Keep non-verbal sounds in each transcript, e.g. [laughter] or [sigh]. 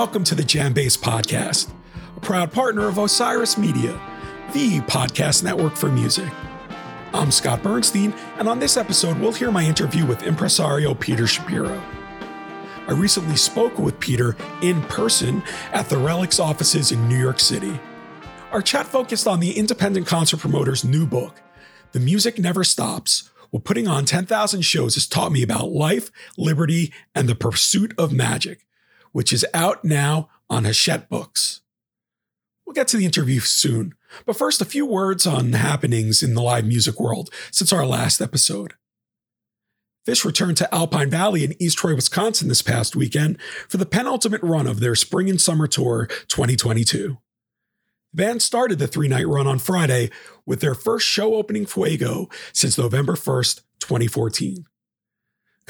welcome to the JamBase Podcast, a proud partner of Osiris Media, the podcast network for music. I'm Scott Bernstein, and on this episode, we'll hear my interview with impresario Peter Shapiro. I recently spoke with Peter in person at the Relix offices in New York City. Our chat focused on the independent concert promoter's new book, The Music Never Stops What Putting On 10,000 Shows Has Taught Me About Life, Liberty, and the Pursuit of Magic, which is out now on Hachette Books. We'll get to the interview soon, but first, a few words on happenings in the live music world since our last episode. Phish returned to Alpine Valley in East Troy, Wisconsin this past weekend for the penultimate run of their Spring and Summer Tour 2022. The band started the three night run on Friday with their first show opening Fuego since November 1st, 2014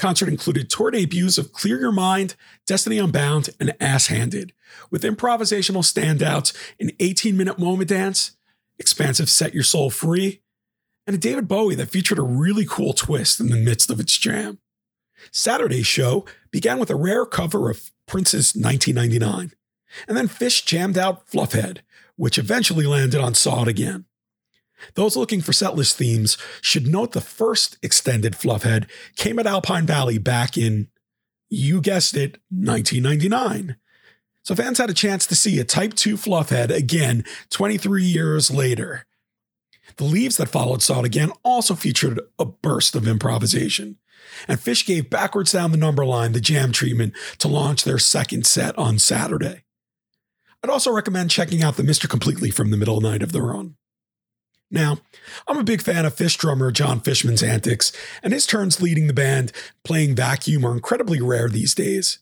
concert included tour debuts of Clear Your Mind, Destiny Unbound, and Ass Handed, with improvisational standouts in 18 Minute Moment Dance, Expansive Set Your Soul Free, and a David Bowie that featured a really cool twist in the midst of its jam. Saturday's show began with a rare cover of Prince's 1999, and then Phish jammed out Fluffhead, which eventually landed on Saw It Again. Those looking for setlist themes should note the first extended Fluffhead came at Alpine Valley back in, you guessed it, 1999. So fans had a chance to see a Type 2 Fluffhead again 23 years later. The Leaves that followed Saw It Again also featured a burst of improvisation. And Phish gave backwards down the number line the jam treatment to launch their second set on Saturday. I'd also recommend checking out the Mr. Completely from the middle night of the run. Now, I'm a big fan of Phish drummer Jon Fishman's antics, and his turns leading the band playing vacuum are incredibly rare these days.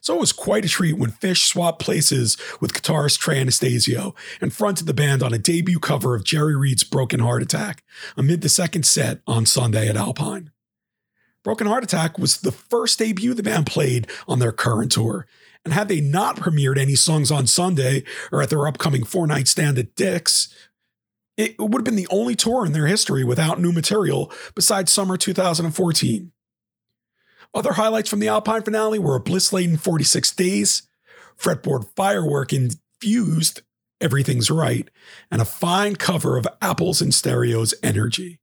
So it was quite a treat when Fish swapped places with guitarist Trey Anastasio and fronted the band on a debut cover of Jerry Reed's Broken Heart Attack amid the second set on Sunday at Alpine. Broken Heart Attack was the first debut the band played on their current tour, and had they not premiered any songs on Sunday or at their upcoming four night stand at Dick's, it would have been the only tour in their history without new material besides summer 2014. Other highlights from the Alpine finale were a bliss laden 46 days, fretboard firework infused Everything's Right, and a fine cover of Apples in Stereo's Energy.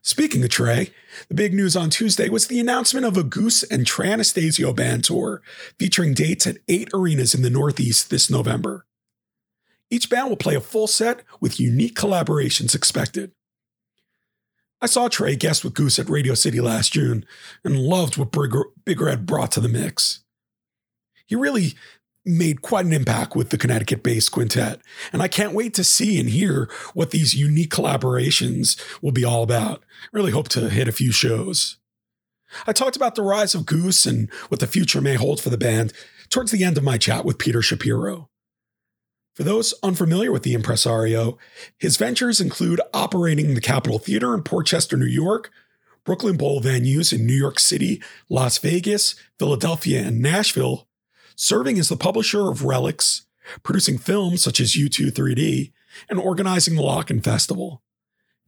Speaking of Trey, the big news on Tuesday was the announcement of a Goose and Trey Anastasio band tour featuring dates at eight arenas in the Northeast this November. Each band will play a full set with unique collaborations expected. I saw Trey guest with Goose at Radio City last June and loved what Big Red brought to the mix. He really made quite an impact with the Connecticut based quintet, and I can't wait to see and hear what these unique collaborations will be all about. Really hope to hit a few shows. I talked about the rise of Goose and what the future may hold for the band towards the end of my chat with Peter Shapiro. For those unfamiliar with the impresario, his ventures include operating the Capitol Theater in Port Chester, New York, Brooklyn Bowl venues in New York City, Las Vegas, Philadelphia, and Nashville, serving as the publisher of Relix, producing films such as U2 3D, and organizing the LOCKN' Festival.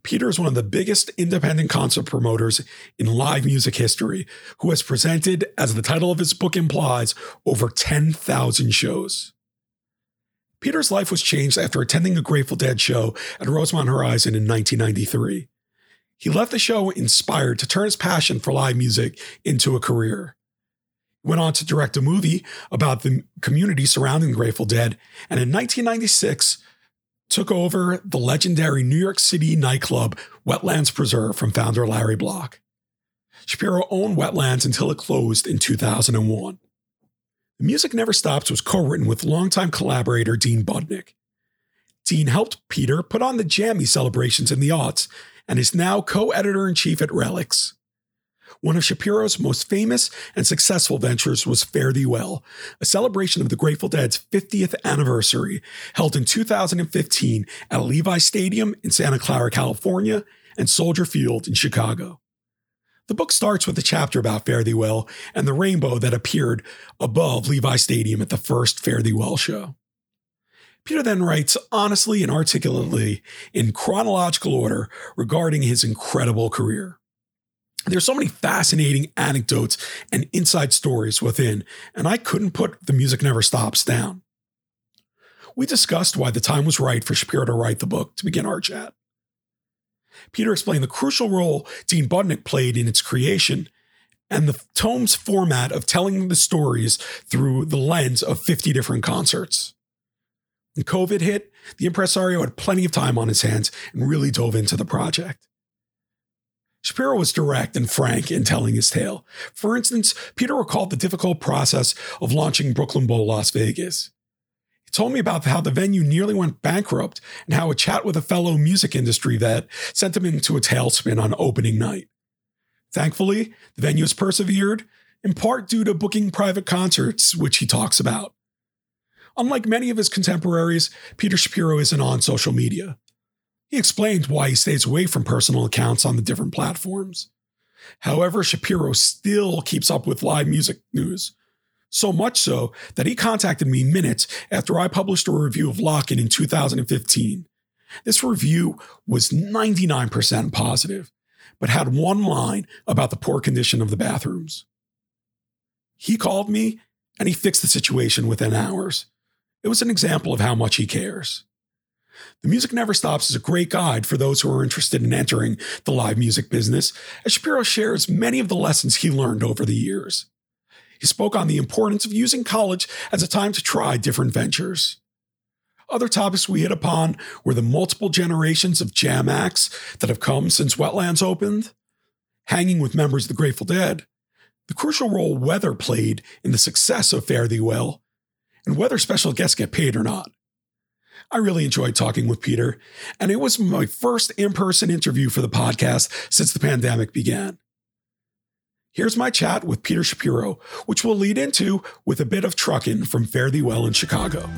Peter is one of the biggest independent concert promoters in live music history, who has presented, as the title of his book implies, over 10,000 shows. Peter's life was changed after attending a Grateful Dead show at Rosemont Horizon in 1993. He left the show inspired to turn his passion for live music into a career. He went on to direct a movie about the community surrounding the Grateful Dead, and in 1996 took over the legendary New York City nightclub Wetlands Preserve from founder Larry Bloch. Shapiro owned Wetlands until it closed in 2001. The Music Never Stops was co written with longtime collaborator Dean Budnick. Dean helped Peter put on the Jammy celebrations in the aughts and is now co editor in chief at Relix. One of Shapiro's most famous and successful ventures was Fare Thee Well, a celebration of the Grateful Dead's 50th anniversary held in 2015 at Levi Stadium in Santa Clara, California, and Soldier Field in Chicago. The book starts with a chapter about Fare Thee Well and the rainbow that appeared above Levi Stadium at the first Fare Thee Well show. Peter then writes honestly and articulately in chronological order regarding his incredible career. There's so many fascinating anecdotes and inside stories within, and I couldn't put The Music Never Stops down. We discussed why the time was right for Shapiro to write the book to begin our chat. Peter explained the crucial role Dean Budnick played in its creation and the tome's format of telling the stories through the lens of 50 different concerts. When COVID hit, the impresario had plenty of time on his hands and really dove into the project. Shapiro was direct and frank in telling his tale. For instance, Peter recalled the difficult process of launching Brooklyn Bowl Las Vegas. Told me about how the venue nearly went bankrupt and how a chat with a fellow music industry vet sent him into a tailspin on opening night. Thankfully, the venue has persevered, in part due to booking private concerts, which he talks about. Unlike many of his contemporaries, Peter Shapiro isn't on social media. He explained why he stays away from personal accounts on the different platforms. However, Shapiro still keeps up with live music news. So much so that he contacted me minutes after I published a review of LOCKN' in 2015. This review was 99% positive, but had one line about the poor condition of the bathrooms. He called me and he fixed the situation within hours. It was an example of how much he cares. The Music Never Stops is a great guide for those who are interested in entering the live music business, as Shapiro shares many of the lessons he learned over the years. He spoke on the importance of using college as a time to try different ventures. Other topics we hit upon were the multiple generations of jam acts that have come since Wetlands opened, hanging with members of the Grateful Dead, the crucial role weather played in the success of Fare Thee Well, and whether special guests get paid or not. I really enjoyed talking with Peter, and it was my first in person interview for the podcast since the pandemic began. Here's my chat with Peter Shapiro, which we'll lead into with a bit of trucking from Fare Thee Well in Chicago.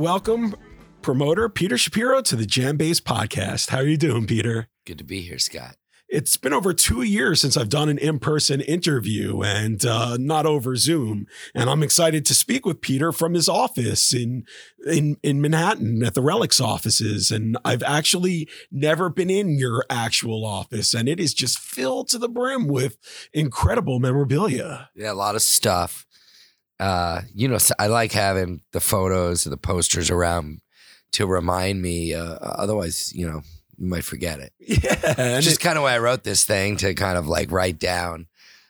Welcome promoter Peter Shapiro to the JamBase podcast. How are you doing, Peter? Good to be here, Scott. It's been over two years since I've done an in-person interview and uh, not over Zoom. And I'm excited to speak with Peter from his office in in in Manhattan at the Relix offices. And I've actually never been in your actual office, and it is just filled to the brim with incredible memorabilia. Yeah, a lot of stuff uh, you know, I like having the photos and the posters around to remind me. Uh, otherwise, you know, you might forget it. [laughs] Yeah, just kind of why I wrote this thing to kind of like write down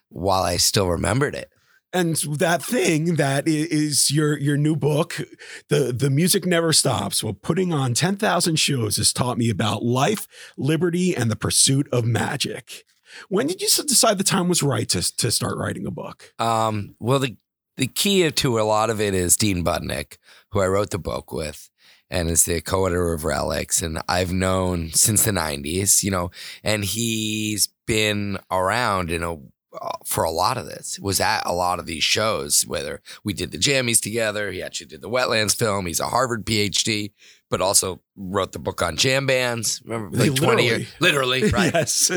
while I still remembered it. And that thing that is your your new book, the the music never stops. Well, putting on ten thousand shows has taught me about life, liberty, and the pursuit of magic. When did you decide the time was right to to start writing a book? Um, well, the the key to a lot of it is Dean Budnick, who I wrote the book with and is the co-editor of Relix. And I've known since the 90s, you know, and he's been around in a uh, for a lot of this was at a lot of these shows whether we did the jammies together he actually did the wetlands film he's a harvard phd but also wrote the book on jam bands remember like literally. 20 years literally right [laughs] yes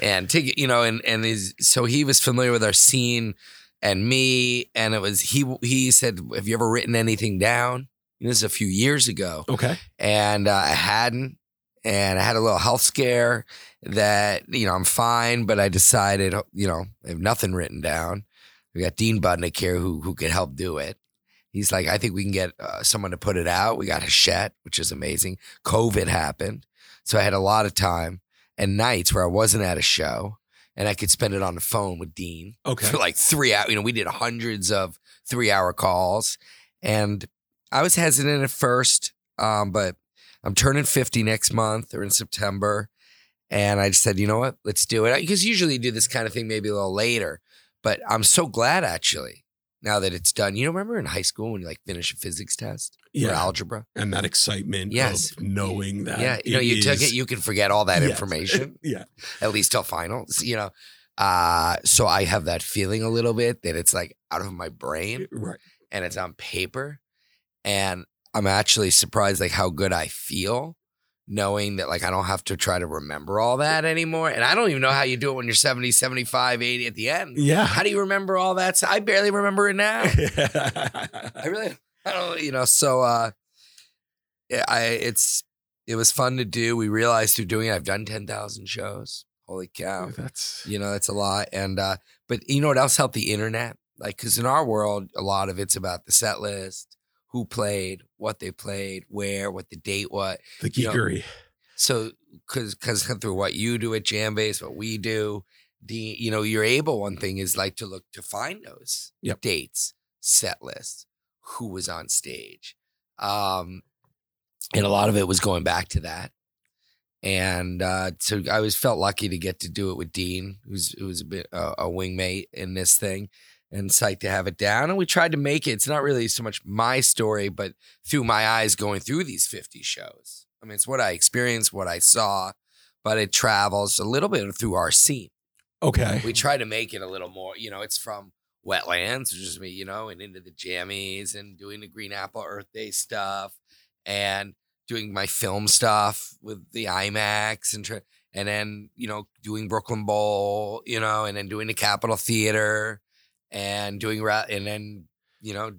and you know and and he's so he was familiar with our scene and me, and it was he. He said, "Have you ever written anything down?" this is a few years ago. Okay, and uh, I hadn't, and I had a little health scare that you know I'm fine, but I decided you know I have nothing written down. We got Dean Budnick here who who could help do it. He's like, I think we can get uh, someone to put it out. We got a Hachette, which is amazing. COVID happened, so I had a lot of time and nights where I wasn't at a show and I could spend it on the phone with Dean. Okay. For like three hours. You know, we did hundreds of three hour calls. And I was hesitant at first, um, but I'm turning 50 next month or in September. And I just said, you know what? Let's do it. Because usually you do this kind of thing maybe a little later. But I'm so glad actually now that it's done. You know, remember in high school when you like finish a physics test or algebra? And that excitement Yes. of knowing that. yeah. You know, you took it, you can forget all that Yes. [laughs] information, yeah. at least till finals, you know. Uh, so I have that feeling a little bit that it's like out of my brain Right. and it's on paper. And I'm actually surprised like how good I feel knowing that like I don't have to try to remember all that anymore. And I don't even know how you do it when you're 70, 75, 80 at the end. Yeah. How do you remember all that? So I barely remember it now. [laughs] I really I don't you know, so uh yeah, I it's it was fun to do. We realized through doing it, I've done 10,000 shows. Holy cow. That's You know, that's a lot. And uh, but you know what else helped the internet? Like, because in our world, a lot of it's about the set list, who played, what they played, where, what the date, what. the You know, geekery. So, because because [laughs] through what you do at Jambase, what we do, the you know, you're able. One thing is like to look to find those Yep. dates, set lists, who was on stage, um, and a lot of it was going back to that. And uh, so I always felt lucky to get to do it with Dean, who's who was a bit uh, a wingmate in this thing, and psyched to have it down. And we tried to make it. It's not really so much my story, but through my eyes going through these fifty shows. I mean, it's what I experienced, what I saw, but it travels a little bit through our scene. Okay. We try to make it a little more. You know, it's from wetlands, which is me, you know, and into the jammies and doing the Green Apple Earth Day stuff and doing my film stuff with the IMAX and tr- and then you know doing Brooklyn Bowl, you know, and then doing the Capitol Theater and doing and then you know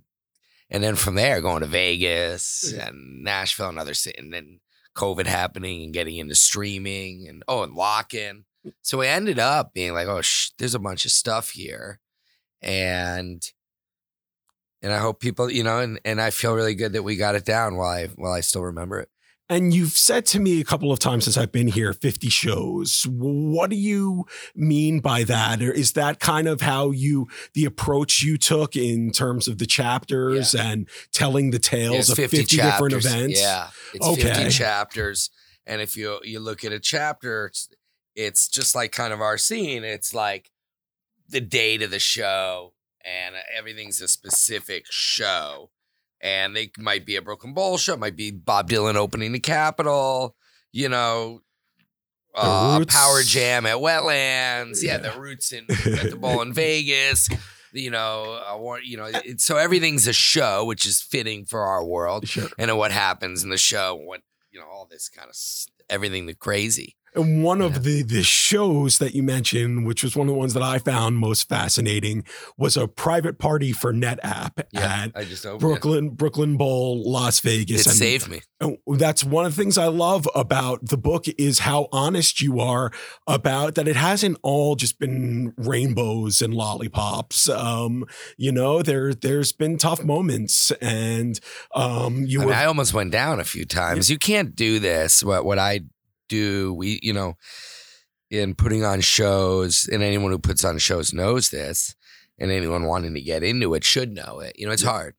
and then from there going to Vegas mm-hmm. and Nashville and other cities and then COVID happening and getting into streaming and oh and LOCKN'. Mm. So we ended up being like, oh, sh- there's a bunch of stuff here, and and I hope people, you know, and and I feel really good that we got it down while I while I still remember it. And you've said to me a couple of times since I've been here 50 shows. What do you mean by that? Or is that kind of how you, the approach you took in terms of the chapters and telling the tales of 50, different events? Yeah, it's Okay. 50 chapters, and if you you look at a chapter, it's, it's just like kind of our scene. It's like the date of the show, and everything's a specific show, and they might be a Brooklyn Bowl show, might be Bob Dylan opening the Capitol, you know. Uh, power jam at wetlands, yeah, Yeah. the roots in at the bowl in [laughs] Vegas, you know, uh, you know, it, so everything's a show, which is fitting for our world Sure. and what happens in the show, what you know, all this kind of everything the crazy. And one Yeah. of the the shows that you mentioned, which was one of the ones that I found most fascinating, was a private party for NetApp at I just opened Brooklyn Brooklyn Bowl, Las Vegas. It And- saved me. And that's one of the things I love about the book is how honest you are about that it hasn't all just been rainbows and lollipops. Um, you know, there there's been tough moments and um you I, mean, I almost went down a few times. You can't do this. What what I do, we you know, in putting on shows, and anyone who puts on shows knows this, and anyone wanting to get into it should know it. You know, it's hard.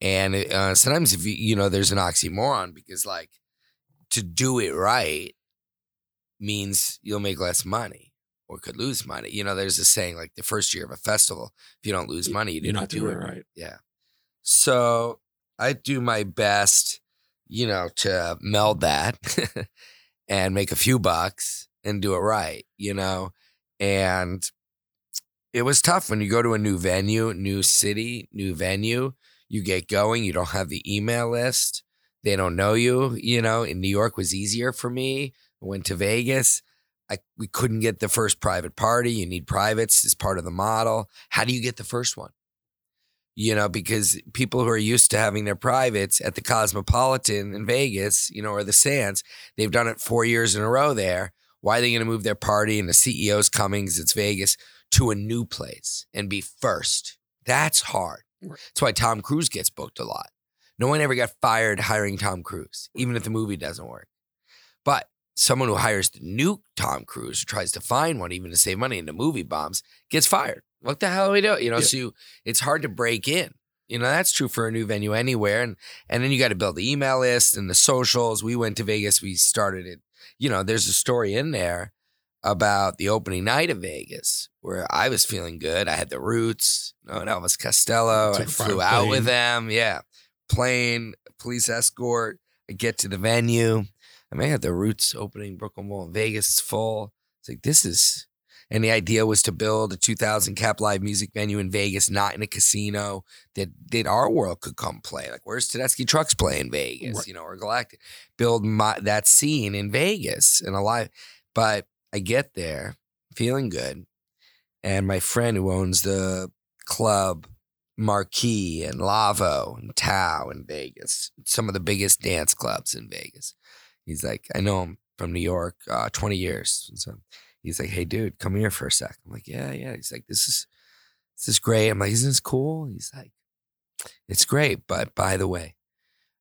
And uh, sometimes if you you know, there's an oxymoron because like to do it right means you'll make less money or could lose money. You know, there's a saying like the first year of a festival, if you don't lose money, you you're didn't not do it right. yeah. So I do my best, you know, to meld that [laughs] and make a few bucks and do it right, you know? And it was tough when you go to a new venue, new city, new venue, you get going, you don't have the email list. They don't know you, you know. In New York was easier for me. I went to Vegas. I we couldn't get the first private party. You need privates as part of the model. How do you get the first one? You know, because people who are used to having their privates at the Cosmopolitan in Vegas, you know, or the Sands, they've done it four years in a row there. Why are they going to move their party and the CEO's coming 'cause it's Vegas to a new place and be first? That's hard. That's why Tom Cruise gets booked a lot. No one ever got fired hiring Tom Cruise, even if the movie doesn't work. But someone who hires the new Tom Cruise, who tries to find one even to save money and the movie bombs, gets fired. What the hell are we doing? You know, Yeah. so you, it's hard to break in. You know, that's true for a new venue anywhere. And and then you got to build the email list and the socials. We went to Vegas, we started it. You know, there's a story in there about the opening night of Vegas where I was feeling good. I had the roots, you know, and Elvis Costello. I flew out plane. with them. Yeah. Plane, police escort. I get to the venue. I mean, I had the roots opening Brooklyn Bowl in Vegas. It's full. It's like, this is, and the idea was to build a 2000 cap live music venue in Vegas, not in a casino that, that our world could come play. Like, where's Tedeschi Trucks play in Vegas, Right. you know, or Galactic? Build my, that scene in Vegas and a live. But I get there feeling good. And my friend who owns the club Marquee and Lavo and Tao in Vegas, some of the biggest dance clubs in Vegas. He's like, I know him from New York, uh, 20 years. So he's like, hey, dude, come here for a sec. I'm like, yeah, yeah. He's like, this is this is great. I'm like, isn't this cool? He's like, it's great. But by the way,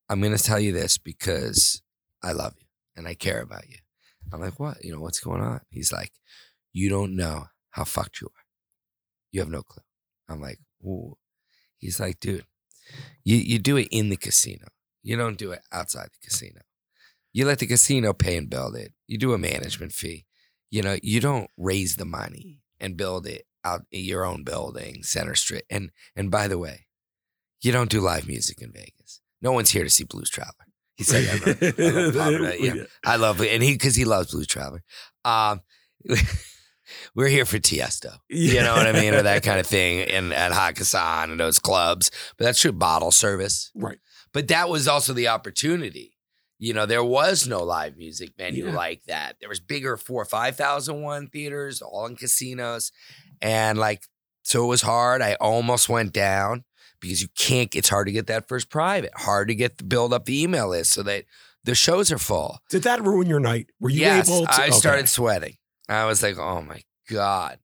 I'm to tell you this because I love you and I care about you. I'm like, what? You know, what's going on? He's like, you don't know how fucked you are. You have no clue. I'm like, ooh. He's like, dude, you, you do it in the casino. You don't do it outside the casino. You let the casino pay and build it. You do a management fee. You know, you don't raise the money and build it out in your own building, Center Street. And and by the way, you don't do live music in Vegas. No one's here to see Blues Traveler. He said, that. I love [laughs] Papa, yeah. I love it, and he because he loves Blues Traveler. Um, [laughs] we're here for Tiesto, you know what I mean, or that kind of thing, and at Hakkasan and those clubs. But that's true, bottle service. Right. But that was also the opportunity. You know, there was no live music venue Yeah. like that. There was bigger four or five thousand one theaters, all in casinos, and like so it was hard. I almost went down because you can't. It's hard to get that first private. Hard to get build up the email list so that the shows are full. Did that ruin your night? Were you yes, able to? I okay. started sweating. I was like, oh my god.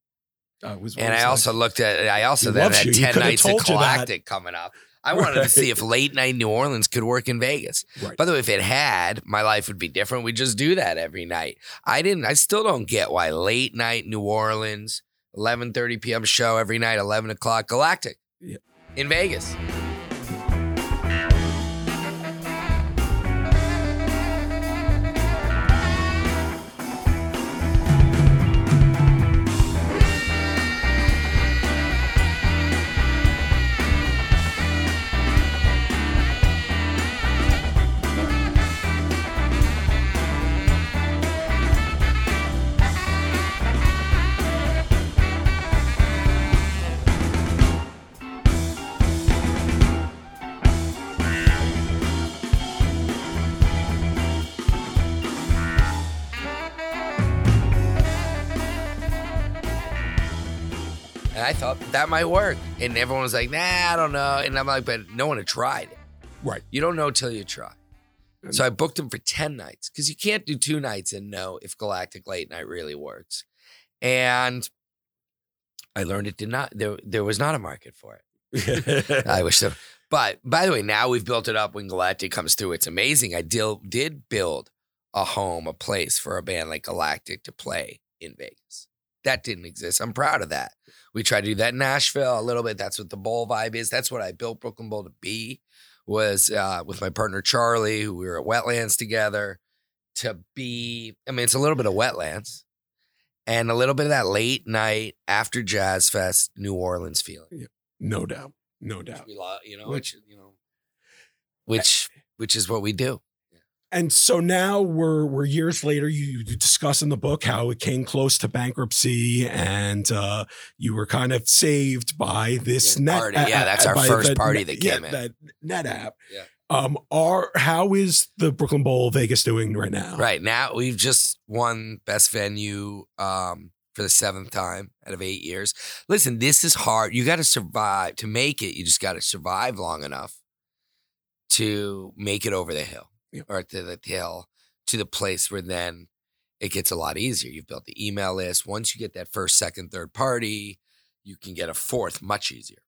Uh, was- And I like- also looked at. I also He then had you. Ten nights of. Galactic coming up. I wanted to see if late night New Orleans could work in Vegas. Right. By the way, if it had, my life would be different. We just do that every night. I didn't. I still don't get why late night New Orleans, eleven thirty p.m. show every night, eleven o'clock Galactic, Yeah. in Vegas. I thought that might work. And everyone was like, nah, I don't know. And I'm like, but no one had tried it. Right. You don't know till you try. And- So I booked him for 10 nights because you can't do two nights and know if Galactic Late Night really works. And I learned it did not, there, there was not a market for it. [laughs] I wish so. But by the way, now we've built it up when Galactic comes through. It's amazing. I did, did build a home, a place for a band like Galactic to play in Vegas. That didn't exist. I'm proud of that. We tried to do that in Nashville a little bit. That's what the bowl vibe is. That's what I built Brooklyn Bowl to be. Was uh, with my partner Charlie, who we were at Wetlands together, to be. I mean, it's a little bit of Wetlands, and a little bit of that late night after Jazz Fest New Orleans feeling. no doubt. No Which doubt. we love, you know, Which- which you know, which which is what we do. And so now we're we're years later. You, you discuss in the book how it came close to bankruptcy, and uh, you were kind of saved by this Yeah, net. party. Yeah, that's our first the party that yeah, came in. That NetApp. Yeah. Um. Are how is the Brooklyn Bowl Vegas doing right now? Right now, we've just won best venue um, for the seventh time out of eight years. Listen, this is hard. You got to survive to make it. You just got to survive long enough to make it over the hill. Or to the tail to the place where then it gets a lot easier. You've built the email list. Once you get that first, second, third party, you can get a fourth much easier.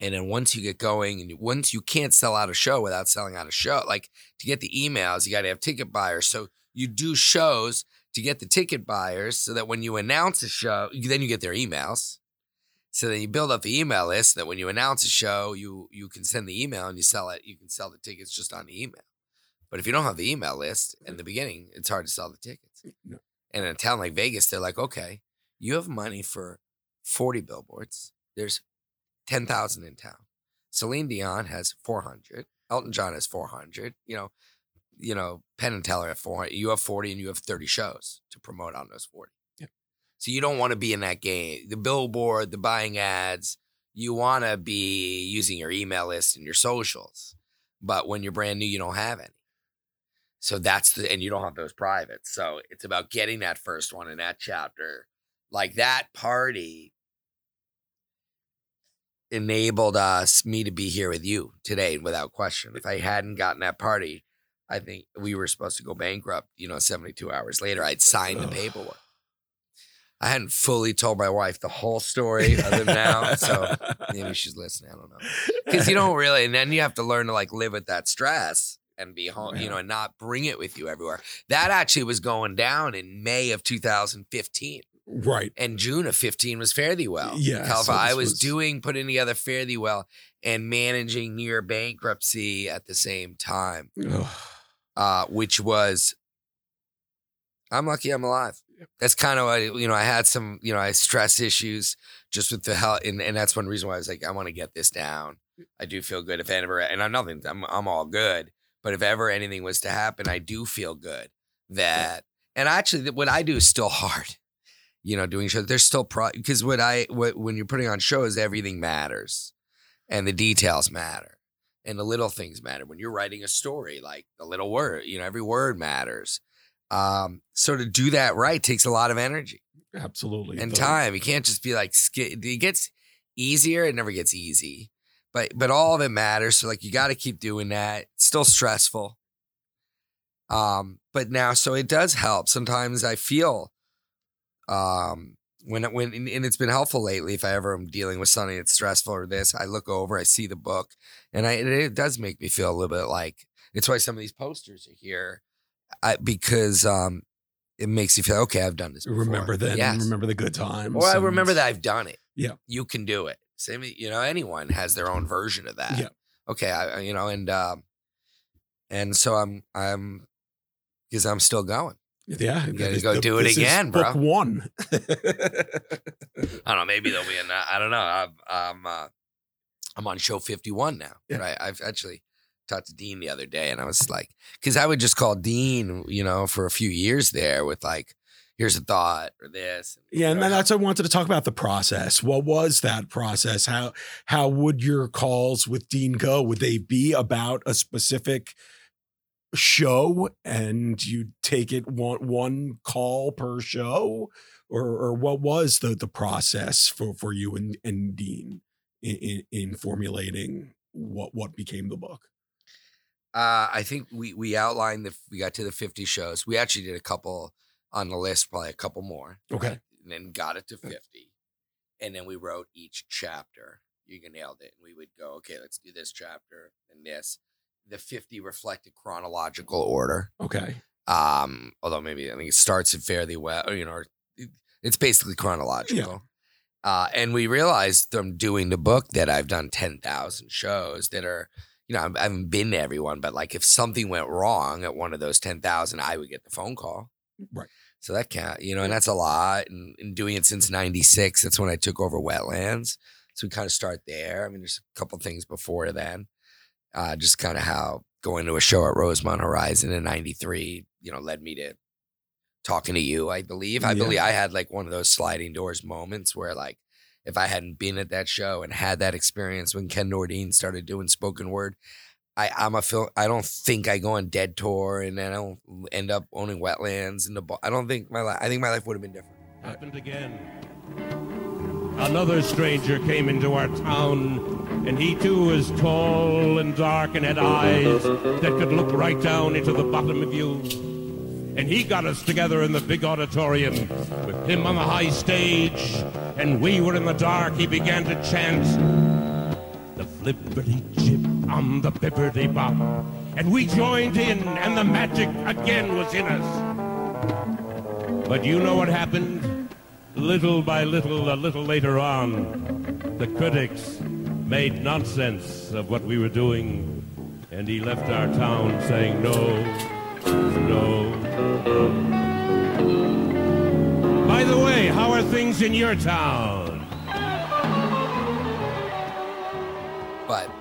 And then once you get going, and once you can't sell out a show without selling out a show, like to get the emails, you got to have ticket buyers. So you do shows to get the ticket buyers so that when you announce a show, then you get their emails. So then you build up the email list that when you announce a show, you you can send the email and you sell it. You can sell the tickets just on the email. But if you don't have the email list in mm-hmm. the beginning, it's hard to sell the tickets. No. And in a town like Vegas, they're like, okay, you have money for 40 billboards. There's 10,000 in town. Celine Dion has 400. Elton John has 400. You know, you know, Penn and Teller have 400. You have 40 and you have 30 shows to promote on those 40. Yeah. So you don't want to be in that game. The billboard, the buying ads, you want to be using your email list and your socials. But when you're brand new, you don't have any. So that's the, and you don't have those privates. So it's about getting that first one in that chapter. Like that party enabled us, me to be here with you today without question. If I hadn't gotten that party, I think we were supposed to go bankrupt, you know, 72 hours later. I'd signed the paperwork. I hadn't fully told my wife the whole story [laughs] of it now. So maybe [laughs] she's listening. I don't know. Because you don't really, and then you have to learn to like live with that stress and be home, you know, and not bring it with you everywhere. That actually was going down in May of 2015 right. and June of 15 was Fare Thee Well. Yeah, so I was, was- doing, putting together Fare Thee Well and managing near bankruptcy at the same time, uh, which was, I'm lucky I'm alive. That's kind of, what- you know, I had some, you know, I had stress issues just with the health. And, and that's one reason why I was like, I want to get this down. I do feel good if ever, and I'm nothing, I'm, I'm all good. But if ever anything was to happen, I do feel good that, and actually what I do is still [laughs] hard you know, doing shows. There's still pro because what I what when you're putting on shows, everything matters, and the details matter, and the little things matter. When you're writing a story, like the little word, you know, every word matters. Um, so to do that right takes a lot of energy Absolutely. and The- time. You can't just be like sk- it gets easier. It never gets easy, but but all of it matters. So like you got to keep doing that. It's still stressful. Um, but now so it does help. Sometimes I feel um when it, when and it's been helpful lately. If I ever am dealing with something that's stressful or this, I look over, I see the book, and I it, it does make me feel a little bit like it's why some of these posters are here, I, because um it makes you feel okay. I've done this. Before. remember then. Yes. Remember the good times. Or I remember that I've done it. Yeah. You can do it. Same, you know, anyone has their own version of that. Yeah. Okay. I, I- you know, and, um, and so I'm, I'm, because I'm still going. Yeah. You gotta go the- do it again, book bro. one. [laughs] I don't know. Maybe there'll be an, I don't know. I'm, I'm, uh, I'm on show 51 now. Yeah. Right. I've actually talked to Dean the other day and I was like, because I would just call Dean, you know, for a few years there with like, here's a thought or this. Yeah, and you know, then that's I wanted to talk about the process. What was that process? How how would your calls with Dean go? Would they be about a specific show and you take it one one call per show? Or or what was the the process for for you and, and Dean in, in, in formulating what what became the book? Uh, I think we we outlined the we got to the 50 shows. We actually did a couple on the list, probably a couple more. Okay. right? And then got it to 50. And then we wrote each chapter. You nailed it. And we would go, okay, let's do this chapter and this. The 50 reflected chronological order. Okay. Um, although maybe I think it starts fairly well, or, you know, it's basically chronological. Uh, and we realized from doing the book that I've done 10,000 shows that are, you know, I haven't been to everyone, but like if something went wrong at one of those 10,000, I would get the phone call. Right. So that can't, you know, and that's a lot. And, and doing it since 96, that's when I took over wetlands. So we kind of start there. I mean, there's a couple things before then. Uh, just kind of how going to a show at Rosemont Horizon in 93, you know, led me to talking to you, I believe. I Yeah. believe I had like one of those sliding doors moments where like if I hadn't been at that show and had that experience when Ken Nordine started doing spoken word, I, I'm a film. I don't think I go on Dead Tour and then I don't end up owning wetlands and the. I don't think my life. I think my life would have been different. Happened again. Another stranger came into our town, and he too was tall and dark and had eyes that could look right down into the bottom of you. And he got us together in the big auditorium with him on the high stage, and we were in the dark. He began to chant the flipperty chip on the bippity bop. And we joined in, and the magic again was in us. But you know what happened? Little by little, a little later on, the critics made nonsense of what we were doing, and he left our town saying no, no. By the way, how are things in your town?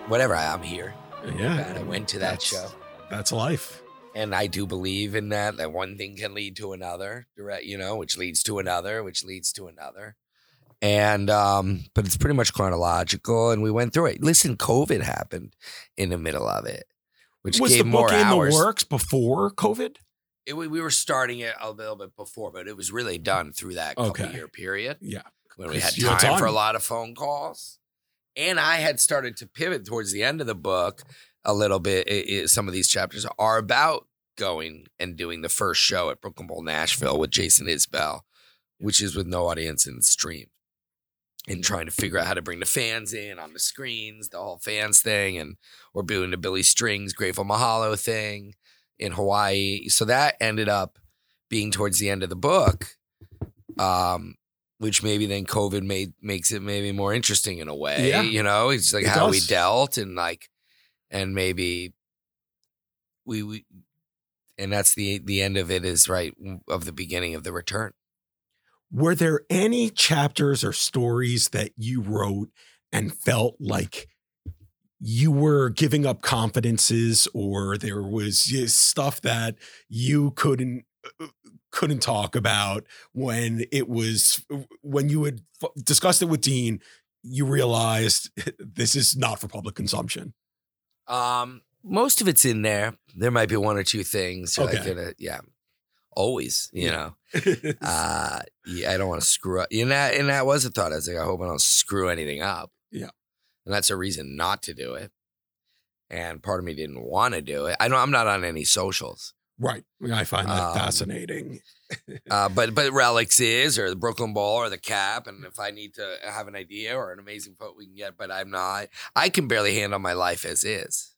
Whatever, I- I'm here. Yeah. and I went to that That's- show. That's life. And I do believe in that, that one thing can lead to another, direct, you know, which leads to another, which leads to another. And, um, but it's pretty much chronological and we went through it. Listen, COVID happened in the middle of it, which Was gave the more book in hours. the works before COVID? It, we we were starting it a little bit before, but it was really done through that couple Okay. year period Yeah. when we had had time, for a lot of phone calls. And I had started to pivot towards the end of the book a little bit. It- it- some of these chapters are about going and doing the first show at Brooklyn Bowl Nashville with Jason Isbell, which is with no audience and stream. And trying to figure out how to bring the fans in on the screens, the whole fans thing, and we're doing the Billy Strings, Grateful Mahalo thing in Hawaii. So that ended up being towards the end of the book. Um, which maybe then COVID made makes it maybe more interesting in a way. Yeah. You know, it's like It how we dealt and like and maybe we we and that's the the end of it is right of the beginning of the return. Were there any chapters or stories that you wrote and felt like you were giving up confidences or there was uh, stuff that you couldn't uh, couldn't talk about when it was when you had f- discussed it with Dean you realized [laughs] this is not for public consumption. Um most of it's in there. There might be one or two things you're like Okay. gonna yeah. Always, you Yeah. know. [laughs] uh yeah, I don't want to screw up. And that and that was a thought. I was like, I hope I don't screw anything up. Yeah. And that's a reason not to do it. And part of me didn't want to do it. I know I'm not on any socials. Right. I find that Um, fascinating. [laughs] Uh, but but Relix is or the Brooklyn Bowl, or the Cap, and if I need to have an idea or an amazing quote we can get, but I'm not. I can barely handle my life as is.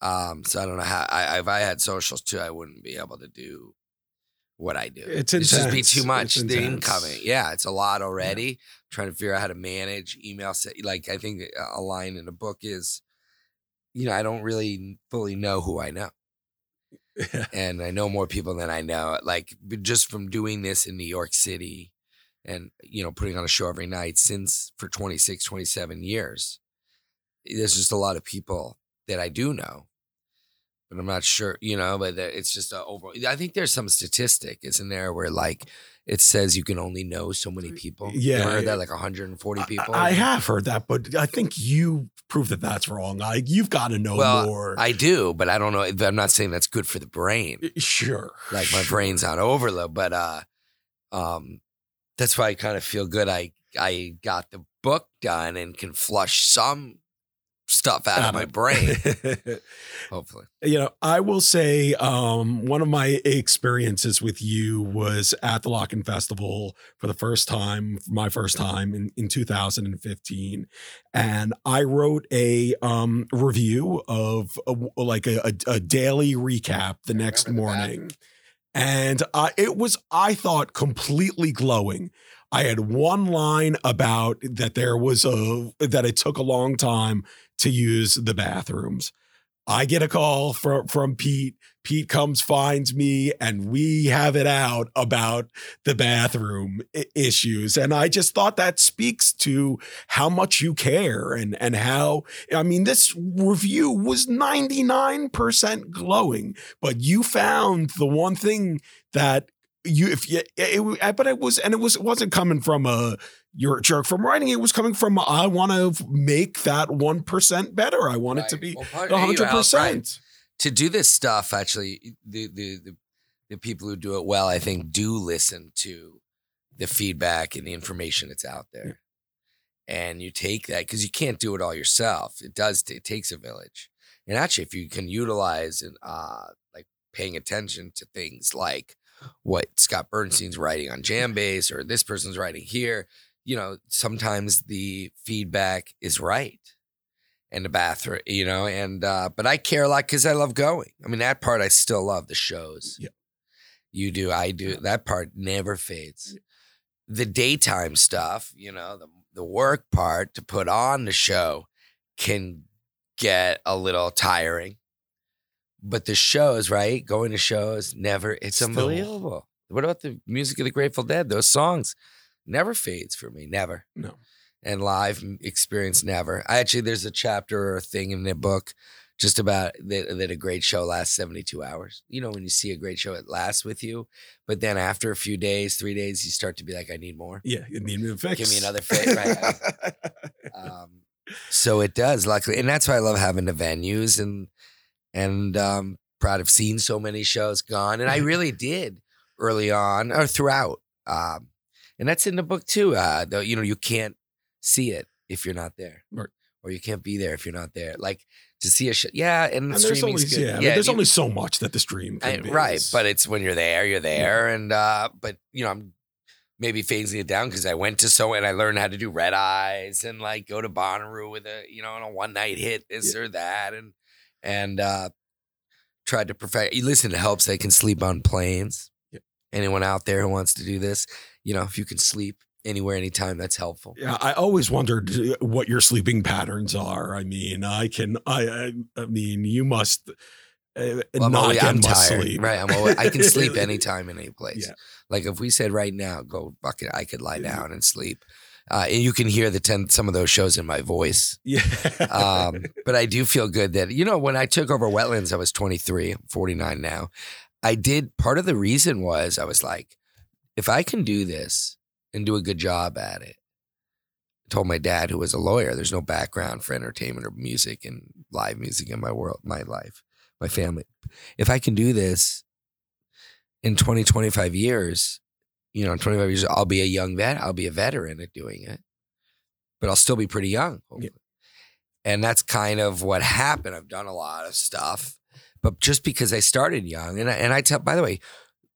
Um, so I don't know how. I, if I had socials too, I wouldn't be able to do what I do. It's It's just be too much. It's The intense. incoming, yeah, it's a lot already. Trying to figure out how to manage email. Like I think a line in a book is, you know, I don't really fully know who I know and I know more people than I know. Like just from doing this in New York City and you know putting on a show every night since for 26 27 years. Eh, there's just a lot of people that I do know. But I'm not sure, you know, but it's just a over I think there's some statistic isn't there where like it says you can only know so many people. You Yeah. ever heard that like 140 people. I, I have heard that, but I think you prove that that's wrong. Like you've got to know Well, more. I do, but I don't know. I'm not saying that's good for the brain. sure. like my sure. brain's on overload but uh um that's why i kind of feel good i i got the book done and can flush some stuff out, of my brain [laughs] hopefully you know, I will say um, one of my experiences with you was at the LOCKN' Festival for the first time, my first time in, in 2015. And I wrote a um, review of a, like a, a, a daily recap the next remember that. morning. And it was, I thought, completely glowing. I had one line about that there was a, that it took a long time to use the bathrooms. I get a call from from Pete. Pete comes, finds me, and we have it out about the bathroom I- issues. And I just thought that speaks to how much you care and and how I mean this review was 99% glowing, but you found the one thing that you if you it, but it was and it was it wasn't coming from a you're a jerk from writing it was coming from I want to make that 1% better. I want it to be Well, part- the you hundred know, right. percent. to do this stuff actually the, the the the people who do it well i think do listen to the feedback and the information that's out there and you take that because you can't do it all yourself it does it takes a village and actually if you can utilize and uh like paying attention to things like what scott bernstein's writing on jambase or this person's writing here you know sometimes the feedback is right and the bathroom, you know, and uh, but I care a lot because I love going. I mean, that part I still love the shows. Yeah. You do, I do. That part never fades. The daytime stuff, you know, the the work part to put on the show can get a little tiring. But the shows, right? Going to shows, never, it's Still. unbelievable. What about the music of the Grateful Dead? Those songs never fades for me, never. No. And live experience, never. I actually, there's a chapter or a thing in the book just about that, that a great show lasts 72 hours. You know, when you see a great show, it lasts with you. But then after a few days, three days, you start to be like, I need more. Yeah, you need a fix. Give me another fit, right? [laughs] Um, so it does, luckily, and that's why I love having the venues and and um, proud of seeing so many shows gone, and I really did early on or throughout, um, and that's in the book too. Uh, though you know you can't see it if you're not there, Right. or you can't be there if you're not there. Like to see a show, yeah, and, and there's only good. yeah, but there's you- only so much that the stream I- can be. right, but it's when you're there, you're there, and uh, but you know, I'm maybe phasing it down because I went to so and I learned how to do red eyes and like go to Bonnaroo with a you know on a one night hit this or that and and uh tried to perfect. You listen, it helps. They can sleep on planes. Yep. Anyone out there who wants to do this, you know, if you can sleep anywhere, anytime, that's helpful. Yeah, I always wondered uh, what your sleeping patterns are. I mean, I can, I, I, I mean, you must uh, Well, I'm I'm tired, sleep, right? I'm always, I can sleep [laughs] anytime, any place. Yeah. Like if we said right now, go bucket, I could lie down and sleep. Uh, and you can hear the ten some of those shows in my voice. Yeah, [laughs] Um, but I do feel good that you know when I took over wetlands, I was 23, I'm 49 now. I did part of the reason was I was like, if I can do this and do a good job at it. I told my dad, who was a lawyer, there's no background for entertainment or music and live music in my world, my life, my family. If I can do this in 20, 25 years, you know, in 25 years, I'll be a young vet. I'll be a veteran at doing it, but I'll still be pretty young. hopefully. And that's kind of what happened. I've done a lot of stuff, but just because I started young, and I, and I tell, by the way,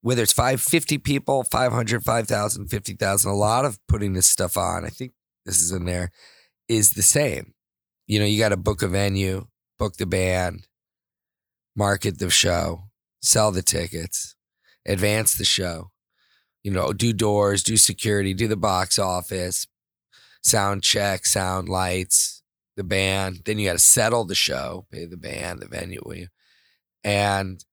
whether it's 550 people, 500, 5,000, 50,000, a lot of putting this stuff on, I think this is in there, is the same. You know, you got to book a venue, book the band, market the show, sell the tickets, advance the show, you know, do doors, do security, do the box office, sound check, sound lights, the band. Then you got to settle the show, pay the band, the venue, and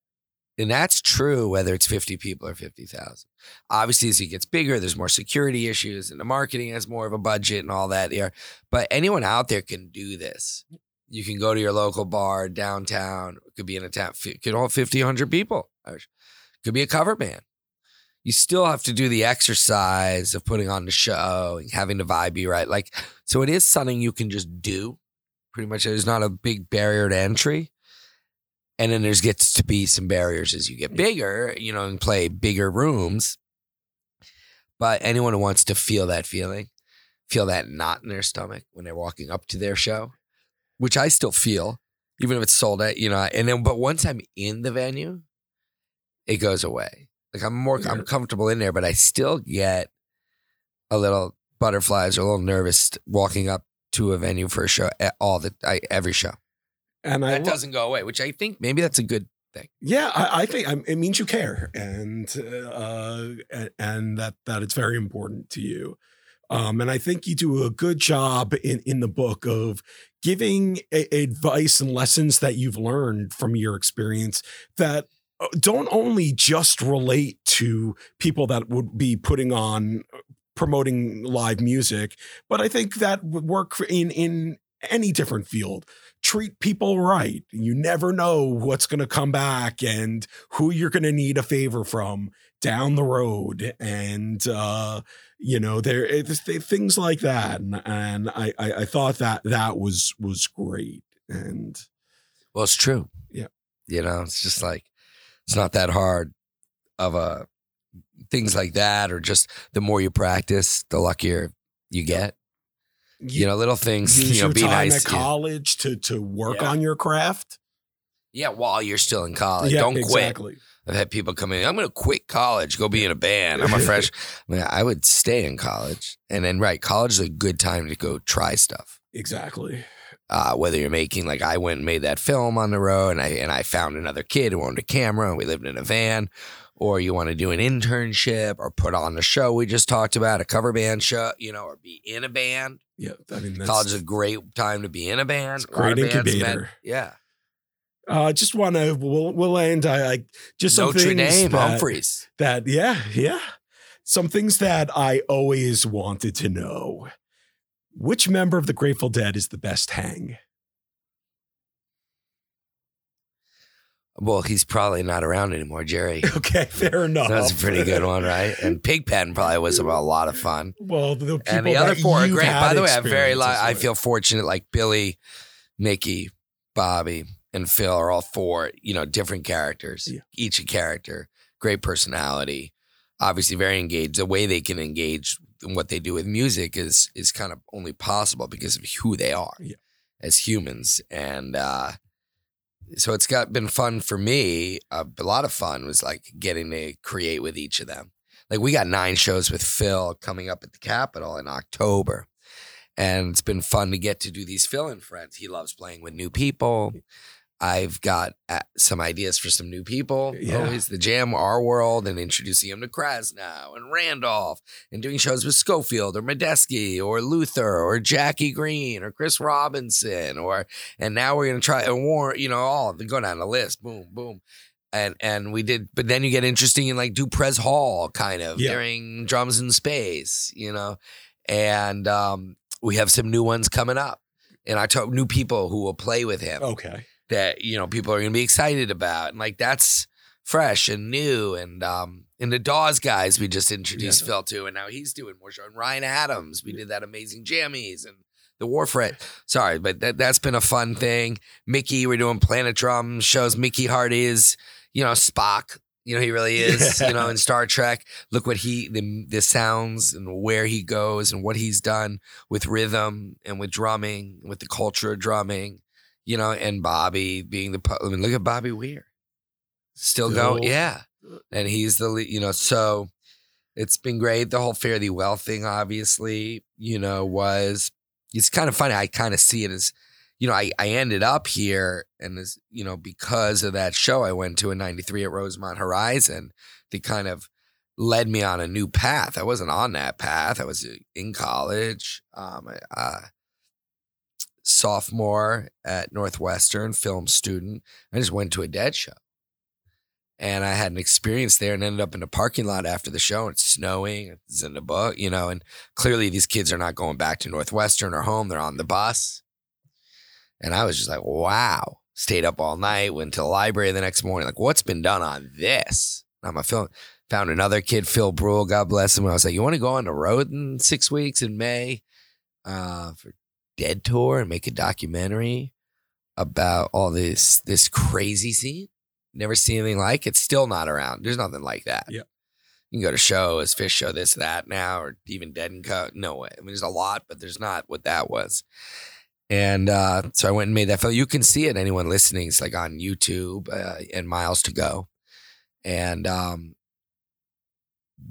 and that's true whether it's 50 people or 50,000. Obviously, as it gets bigger, there's more security issues and the marketing has more of a budget and all that. Yeah. But anyone out there can do this. You can go to your local bar downtown. It could be in a town, could hold 50, 100 people. It Could be a cover band. You still have to do the exercise of putting on the show and having the vibe be right. Like, so it is something you can just do. Pretty much, there's not a big barrier to entry. And then there's gets to be some barriers as you get bigger, you know, and play bigger rooms. But anyone who wants to feel that feeling, feel that knot in their stomach when they're walking up to their show, which I still feel, even if it's sold out, you know. And then, but once I'm in the venue, it goes away. Like I'm more, I'm comfortable in there, but I still get a little butterflies or a little nervous walking up to a venue for a show. at All the, I, every show and I that lo- doesn't go away, which I think maybe that's a good thing. Yeah, I, I think um, it means you care, and uh, and, and that that it's very important to you. Um, and I think you do a good job in in the book of giving a, advice and lessons that you've learned from your experience that don't only just relate to people that would be putting on promoting live music, but I think that would work in in any different field treat people right. You never know what's going to come back and who you're going to need a favor from down the road. And, uh, you know, there it's, th- things like that. And, and I, I, I thought that that was, was great. And Well, it's true. Yeah. You know, it's just like, it's not that hard of a things like that, or just the more you practice, the luckier you get. You know, little things, [laughs] use you know, your be time nice. at college to, to work Yeah. on your craft. Yeah, while you're still in college. Don't quit. I've had people come in, I'm going to quit college, go be in a band. I'm a [laughs] fresh. I mean, I would stay in college. And then, right, college is a good time to go try stuff. Exactly. Uh, whether you're making like I went and made that film on the road and I and I found another kid who owned a camera and we lived in a van or you want to do an internship or put on a show we just talked about, a cover band show, you know, or be in a band. Yeah, I mean, that's, College is a great time to be in a band. A great incubator. yeah. uh, just want to we'll we'll end. I, I just some Notre things Dame, that, Umphreys. that yeah yeah some things that I always wanted to know. Which member of the Grateful Dead is the best hang? Well, he's probably not around anymore, Jerry. [laughs] Okay, fair enough. That's a pretty good one, right? And Pigpen probably was a lot of fun. Well, the people and the other four are great. By the way, I'm very. Li- I feel fortunate. Like Billy, Mickey, Bobby, and Phil are all four. You know, different characters. Yeah. Each a character. Great personality. Obviously, very engaged. The way they can engage in what they do with music is is kind of only possible because of who they are Yeah. as humans. And uh, so it's got been fun for me. Uh, a lot of fun was like getting to create with each of them. Like we got nine shows with Phil coming up at the Capitol in October. And it's been fun to get to do these fill-in friends. He loves playing with new people. I've got uh, some ideas for some new people. Yeah. Always the jam our world and introducing him to Krasno and Randolph and doing shows with Scofield or Medeski or Luther or Jackie Greene or Chris Robinson or and now we're gonna try and Warren, you know, all the go down the list. Boom, boom. And and we did, but then you get interesting in like Duprez Hall, kind of Yeah. during drums in space, you know. And um, we have some new ones coming up. And I talk new people who will play with him Okay. That you know people are going to be excited about, and like that's fresh and new. And um, and the Dawes guys we just introduced Yeah. Phil to, and now he's doing more show. And Ryan Adams, we did that amazing jammies and the Warfield. Sorry, but that that's been a fun thing. Mickey, we're doing Planet Drum shows. Mickey Hart is you know Spock. You know he really is. You know in [laughs] Star Trek. Look what he the the sounds and where he goes and what he's done with rhythm and with drumming with the culture of drumming you know, and Bobby being the, I mean, look at Bobby Weir. Still, go, Still- yeah. And he's the, you know, so it's been great. The whole Thee Well thing, obviously, you know, was, it's kind of funny. I kind of see it as, you know, I, I ended up here and as, you know, because of that show I went to in 93 at Rosemont Horizon, they kind of led me on a new path. I wasn't on that path. I was in college. Um, I, uh, sophomore at Northwestern, film student. I just went to a dead show. And I had an experience there and ended up in a parking lot after the show. And it's snowing. It's in the book, you know, and clearly these kids are not going back to Northwestern or home. They're on the bus. And I was just like, wow. Stayed up all night, went to the library the next morning. Like, what's been done on this? I'm a film. Found another kid, Phil Brule, God bless him. I was like, you want to go on the road in six weeks in May uh, for Dead Tour and make a documentary about all this this crazy scene. Never seen anything like it. Still not around. There's nothing like that. Yeah. You can go to shows, Phish show, this, that now, or even Dead and Co. No way. I mean, there's a lot, but there's not what that was. And uh, so I went and made that film. You can see it. Anyone listening, it's like on YouTube uh, and Miles to Go. And um,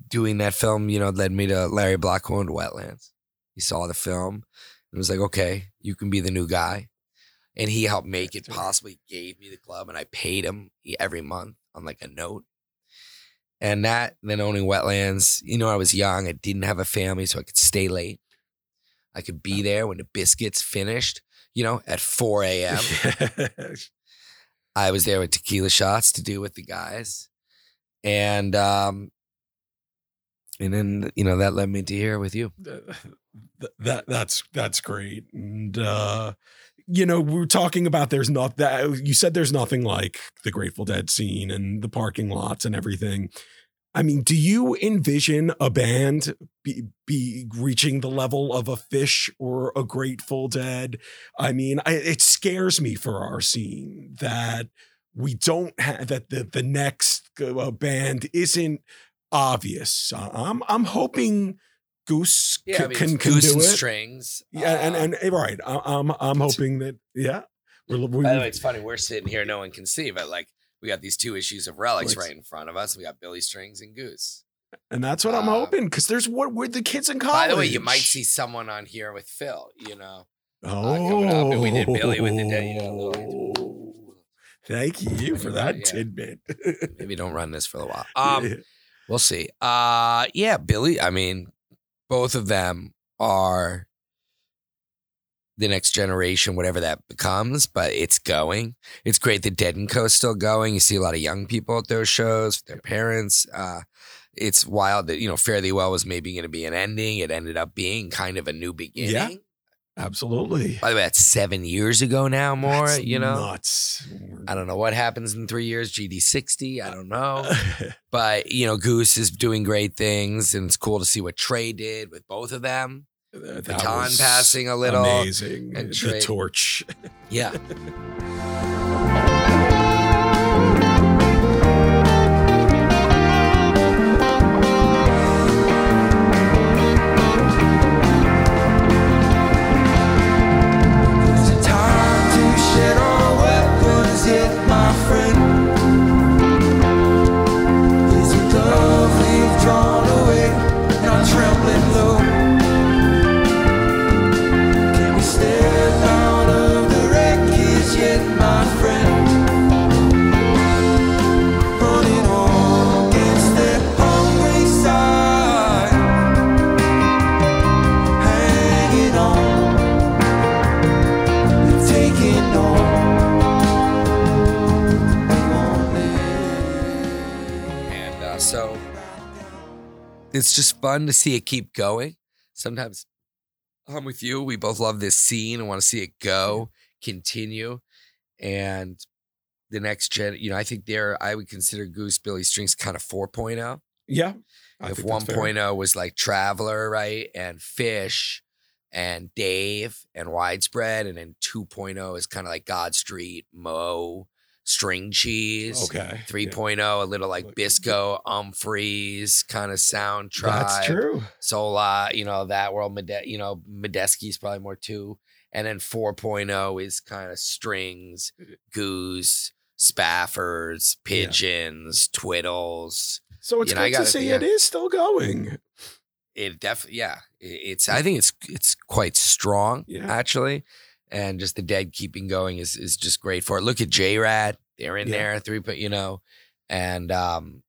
doing that film, you know, led me to Larry Blackwell and Wetlands. He saw the film and was like, okay, you can be the new guy. And he helped make it That's right. possible. He gave me the club and I paid him every month on like a note. And that, then owning wetlands, you know, I was young. I didn't have a family, so I could stay late. I could be there when the biscuits finished, you know, at 4 [laughs] a.m. I was there with tequila shots to do with the guys. And um and then you know that led me to here with you. Th- that that's that's great. And uh you know we are talking about there's not that you said there's nothing like the grateful dead scene and the parking lots and everything. I mean do you envision a band be, be reaching the level of a Phish or a grateful dead? I mean I, it scares me for our scene that we don't have that the the next uh, band isn't obvious. I'm i'm hoping goose Yeah, c- I mean, can, can goose do and it strings. yeah, and Uh, and eh, right, I'm I'm hoping that yeah. We're, we by the way, it's funny. We're sitting here, no one can see, but like we got these two issues of Relix Relix. right in front of us. We got Billy Strings and Goose. and that's what I'm uh, hoping because there's what we're the kids in college. By the way, you might see someone on here with Phil. You know, Oh, and we did Billy with the dead, you know, Thank you for that Yeah. tidbit. Maybe don't run this for a while. [laughs] Um, we'll see. Uh, yeah, Billy. I mean, both of them are the next generation, whatever that becomes. But it's going. It's great that Dead and Co is still going. You see a lot of young people at those shows, their parents. Uh, it's wild that you know Fare Thee Well was maybe going to be an ending. It ended up being kind of a new beginning. Absolutely. By the way, that's seven years ago now. More, That's you know. nuts. I don't know what happens in three years. GD sixty. I don't know. [laughs] But you know, Goose is doing great things, and it's cool to see what Trey did with both of them. That Baton passing a little. amazing. and the torch. Yeah, [laughs] fun to see it keep going. Sometimes I'm with you. We both love this scene and want to see it go, continue, and the next gen. You know, I think they're. I would consider Goose Billy Strings kind of 4.0. Yeah. I if think that's fair. 1.0 was like Traveler, right? And Phish and Dave and Widespread. And then 2.0 is kind of like God Street, Mo, String Cheese. Okay. 3.0, a little like Bisco, Umphreys kind of sound Yeah. tribe. That's true. Sola, you know, that world, Mede- you know, Medeski's probably more two. And then 4.0 is kind of strings, uh, goose, spaffers, pigeons, twiddles. So it's You know, good to gotta- see yeah. it is still going. It definitely, yeah, it's. I think it's it's quite strong Yeah. actually, and just the dead keeping going is is just great for it. Look at J Rad, they're in Yeah. there three, but you know, and um,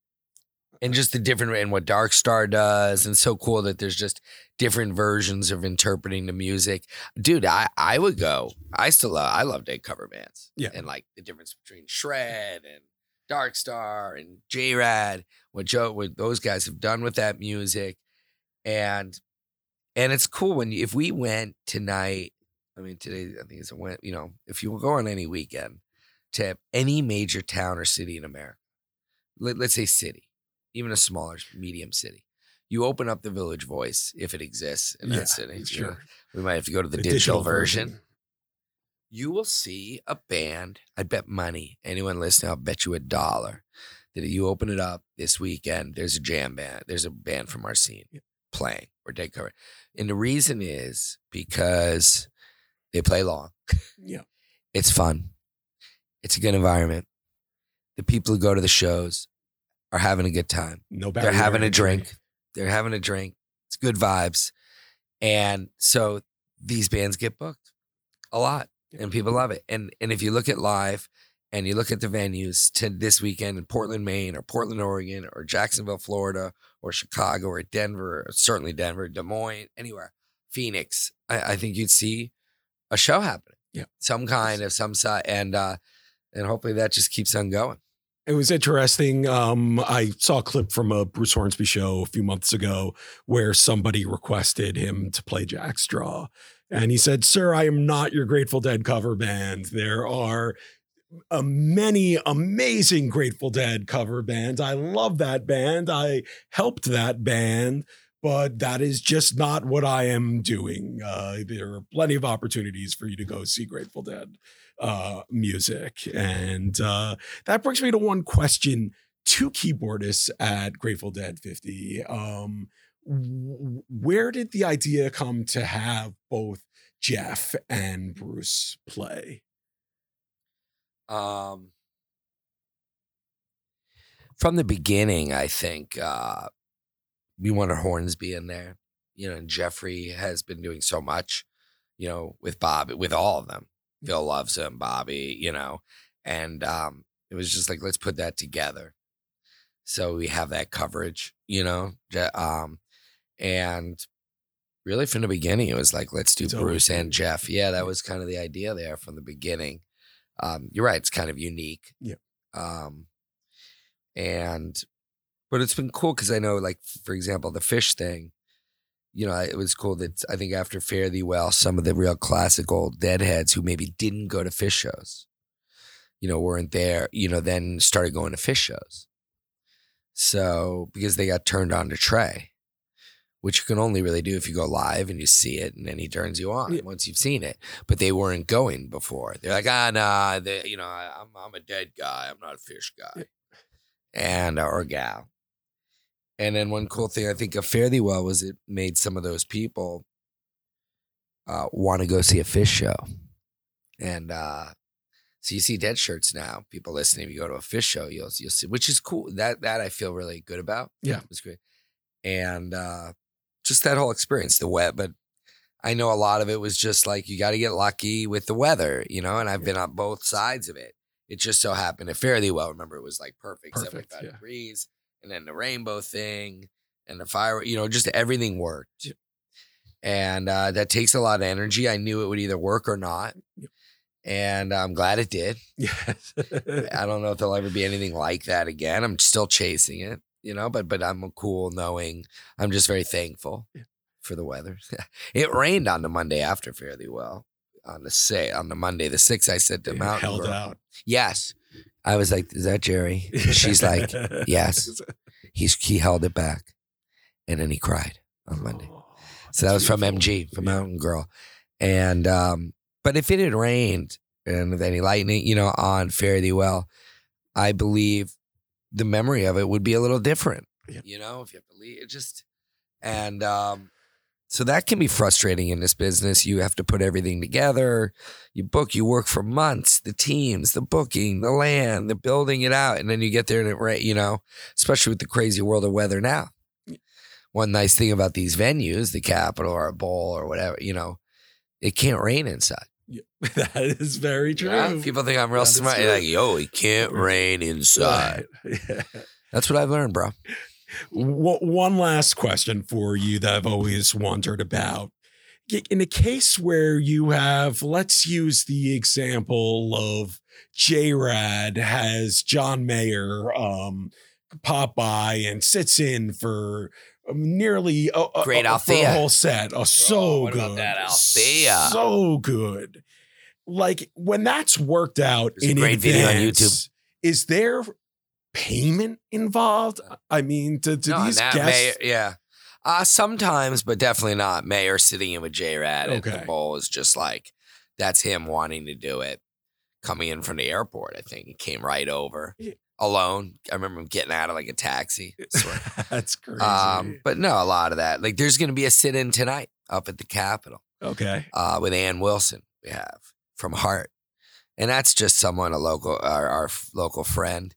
and just the different and what Dark Star does, and so cool that there's just different versions of interpreting the music. Dude, I I would go. I still love. I love dead cover bands. Yeah. and like the difference between Shred and Dark Star and J Rad, what Joe, what those guys have done with that music, and and it's cool when you, if we went tonight. I mean, today I think it's a went. You know, if you go on any weekend to any major town or city in America, let, let's say city, even a smaller medium city, you open up the Village Voice if it exists in Yeah, that city. you know. Sure. we might have to go to the, digital, version you will see a band. I bet money. Anyone listening, I'll bet you a dollar that you open it up this weekend. There's a jam band. There's a band from our scene playing or dead cover. And the reason is because they play long. Yeah. It's fun. It's a good environment. The people who go to the shows are having a good time. No They're having a drink. They're having a drink. It's good vibes. And so these bands get booked a lot and people love it. And and if you look at live and you look at the venues to this weekend in Portland, Maine, or Portland, Oregon, or Jacksonville, Florida, or Chicago, or Denver, or certainly Denver, Des Moines, anywhere, Phoenix, I, I think you'd see a show happening. Yeah. Some kind of some side and uh and hopefully that just keeps on going. It was interesting. Um, I saw a clip from a Bruce Hornsby show a few months ago where somebody requested him to play Jack Straw. And he said, Sir, I am not your Grateful Dead cover band. There are uh, many amazing Grateful Dead cover bands. I love that band. I helped that band, but that is just not what I am doing. Uh, there are plenty of opportunities for you to go see Grateful Dead uh, music. And uh, that brings me to one question to keyboardists at Grateful Dead 50. Um, where did the idea come to have both Jeff and Bruce play? Um, from the beginning, I think uh, we wanted Hornsby in there. You know, and Jeffrey has been doing so much, you know, with Bob, with all of them. Phil loves him, Bobby, you know, and um, it was just like let's put that together, so we have that coverage, you know, um, and really from the beginning it was like let's do It's Bruce and Jeff. Yeah, that was kind of the idea there from the beginning. Um, you're right; it's kind of unique. Yeah. Um, and but it's been cool because I know, like for example, the Phish thing. You know, it was cool that I think after Fare Thee Well, some of the real classic old deadheads who maybe didn't go to Phish shows, you know, weren't there, you know, then started going to Phish shows. So because they got turned on to Trey, which you can only really do if you go live and you see it and then he turns you on Yeah. once you've seen it. But they weren't going before. They're like, ah, nah, they, you know, I, I'm I'm a dead guy. I'm not a Phish guy, and or gal. And then one cool thing I think of Fare Thee Well was it made some of those people uh, want to go see a Phish show. And uh, so you see dead shirts now. People listening, if you go to a Phish show, you'll you'll see, which is cool. That that I feel really good about. Yeah. it was great, and uh, just that whole experience, the wet. But I know a lot of it was just like you got to get lucky with the weather, you know. And I've been on both sides of it. It just so happened to Fare Thee Well. Remember, it was like perfect, Perfect, seventy five yeah. degrees, and then the rainbow thing, and the fire. You know, just everything worked. And uh, that takes a lot of energy. I knew it would either work or not. And I'm glad it did. Yes. [laughs] I don't know if there'll ever be anything like that again. I'm still chasing it, you know, but but I'm cool knowing I'm just very thankful Yeah. for the weather. [laughs] it rained on the Monday after Fare Thee Well. On the say on the Monday the sixth, I said to It Mountain held Girl, out. Yes. I was like, is that Jerry? She's like, [laughs] yes. He's he held it back. And then he cried on Monday. Oh, So that was from. MG, from Mountain Girl. And um, but if it had rained and with any lightning, you know, on Fare Thee Well, I believe the memory of it would be a little different. Yeah. You know, if you have to leave it just and um so that can be frustrating in this business. You have to put everything together. You book, you work for months, the teams, the booking, the land, the building it out, and then you get there and it rain, you know, especially with the crazy world of weather now. One nice thing about these venues, the Capitol or a bowl or whatever, you know, it can't rain inside. [laughs] that is very true. Yeah? People think I'm real That smart. like, yo, it can't rain inside. Right. [laughs] Yeah. That's what I've learned, bro. W- One last question for you that I've always wondered about. In a case where you have, let's use the example of J Rad has John Mayer um, pop by and sits in for nearly a, a- Great a, for a Althea. whole set. Oh, so what good. about that Althea? So good. Like when that's worked out There's a in great video on advance, Is there payment involved? I mean, to, to No, these guests. Yeah. Uh, sometimes, but definitely not. Mayer sitting in with J Rad at Okay. the bowl is just like that's him wanting to do it. Coming in from the airport, I think he came right over Yeah. alone. I remember him getting out of like a taxi. [laughs] That's crazy. um, but no, a lot of that. Like, there's going to be a sit-in tonight up at the Capitol okay. uh, with Ann Wilson. We have from Heart, and that's just someone a local, our, our local friend.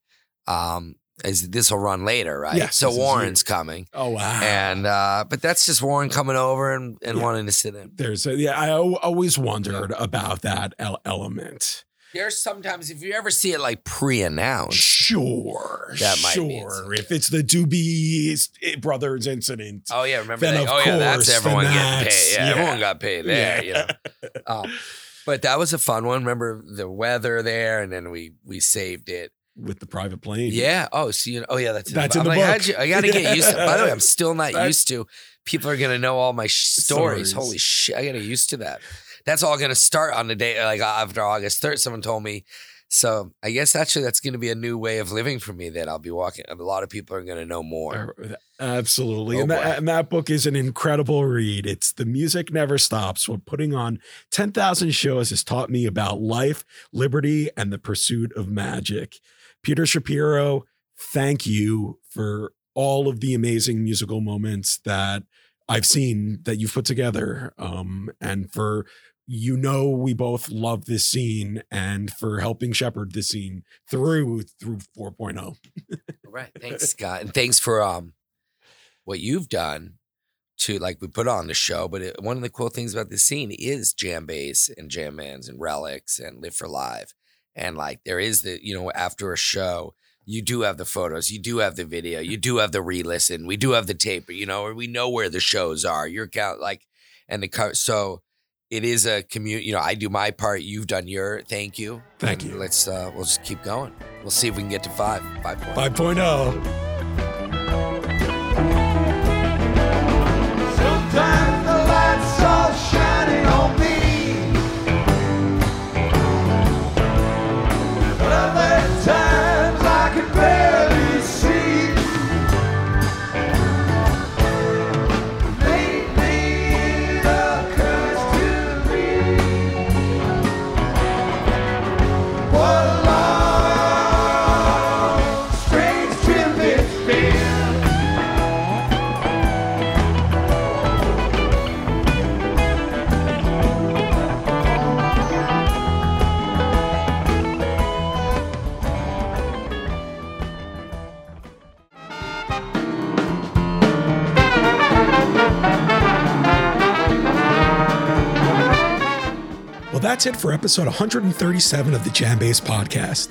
Um, is this will run later, right? Yes, so Warren's coming. Oh wow. And uh, but that's just Warren coming over and, and Yeah. wanting to sit in. there's a, yeah, I always wondered about that el- element. There's sometimes if you ever see it like pre-announced, Sure, That might sure. If it's the Doobie brothers incident, oh yeah, remember Then that? of Oh yeah, that's everyone getting paid. Yeah, yeah. everyone got paid there. You know. Yeah. [laughs] Um, but that was a fun one. Remember the weather there, and then we we saved it. With the private plane. Yeah. Oh, so you know, oh yeah, that's in That's the, in I'm the like, book. you, I got to get used to. By the way, I'm still not [laughs] That- used to. People are gonna know all my sh- stories. Stories. Holy shit, I got to get used to that. That's all gonna start on the day like after August third. Someone told me. So I guess actually that's gonna be a new way of living for me. That I'll be walking. A lot of people are gonna know more. Absolutely. Oh, and, that, and that book is an incredible read. It's The Music Never Stops. What putting on 10,000 shows has taught me about life, liberty, and the pursuit of magic. Peter Shapiro, thank you for all of the amazing musical moments that I've seen that you've put together. Um, and for you know we both love this scene and for helping shepherd this scene through through oh. 4.0. Right. Thanks, Scott, and thanks for um what you've done to like we put on the show. But it, one of the cool things about this scene is JamBase and jam bands and Relix and live for live. And like there is the, you know, after a show, you do have the photos, you do have the video, you do have the re-listen, we do have the tape, you know, or we know where the shows are. You're count like and the co- so it is a commute. You know, I do my part. You've done your. Thank you. Thank And you. Let's. uh We'll just keep going. We'll see if we can get to five. Five points. 5.0. that's it for episode 137 of the JamBase Podcast.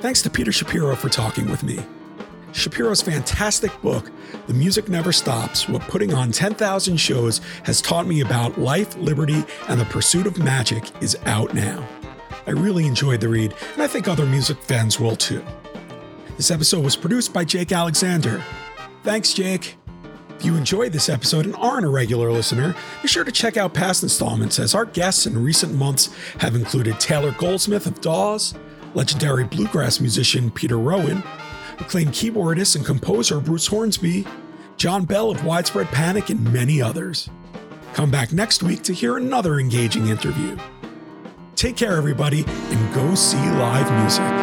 Thanks to Peter Shapiro for talking with me. Shapiro's fantastic book, The Music Never Stops What Putting on 10,000 Shows Has Taught Me About Life, Liberty, and the Pursuit of Magic, is out now. I really enjoyed the read, and I think other music fans will too. This episode was produced by Jake Alexander. Thanks, Jake. If you enjoyed this episode and aren't a regular listener, be sure to check out past installments as our guests in recent months have included Taylor Goldsmith of Dawes, legendary bluegrass musician Peter Rowan, acclaimed keyboardist and composer Bruce Hornsby, John Bell of Widespread Panic, and many others. Come back next week to hear another engaging interview. Take care, everybody, and go see live music.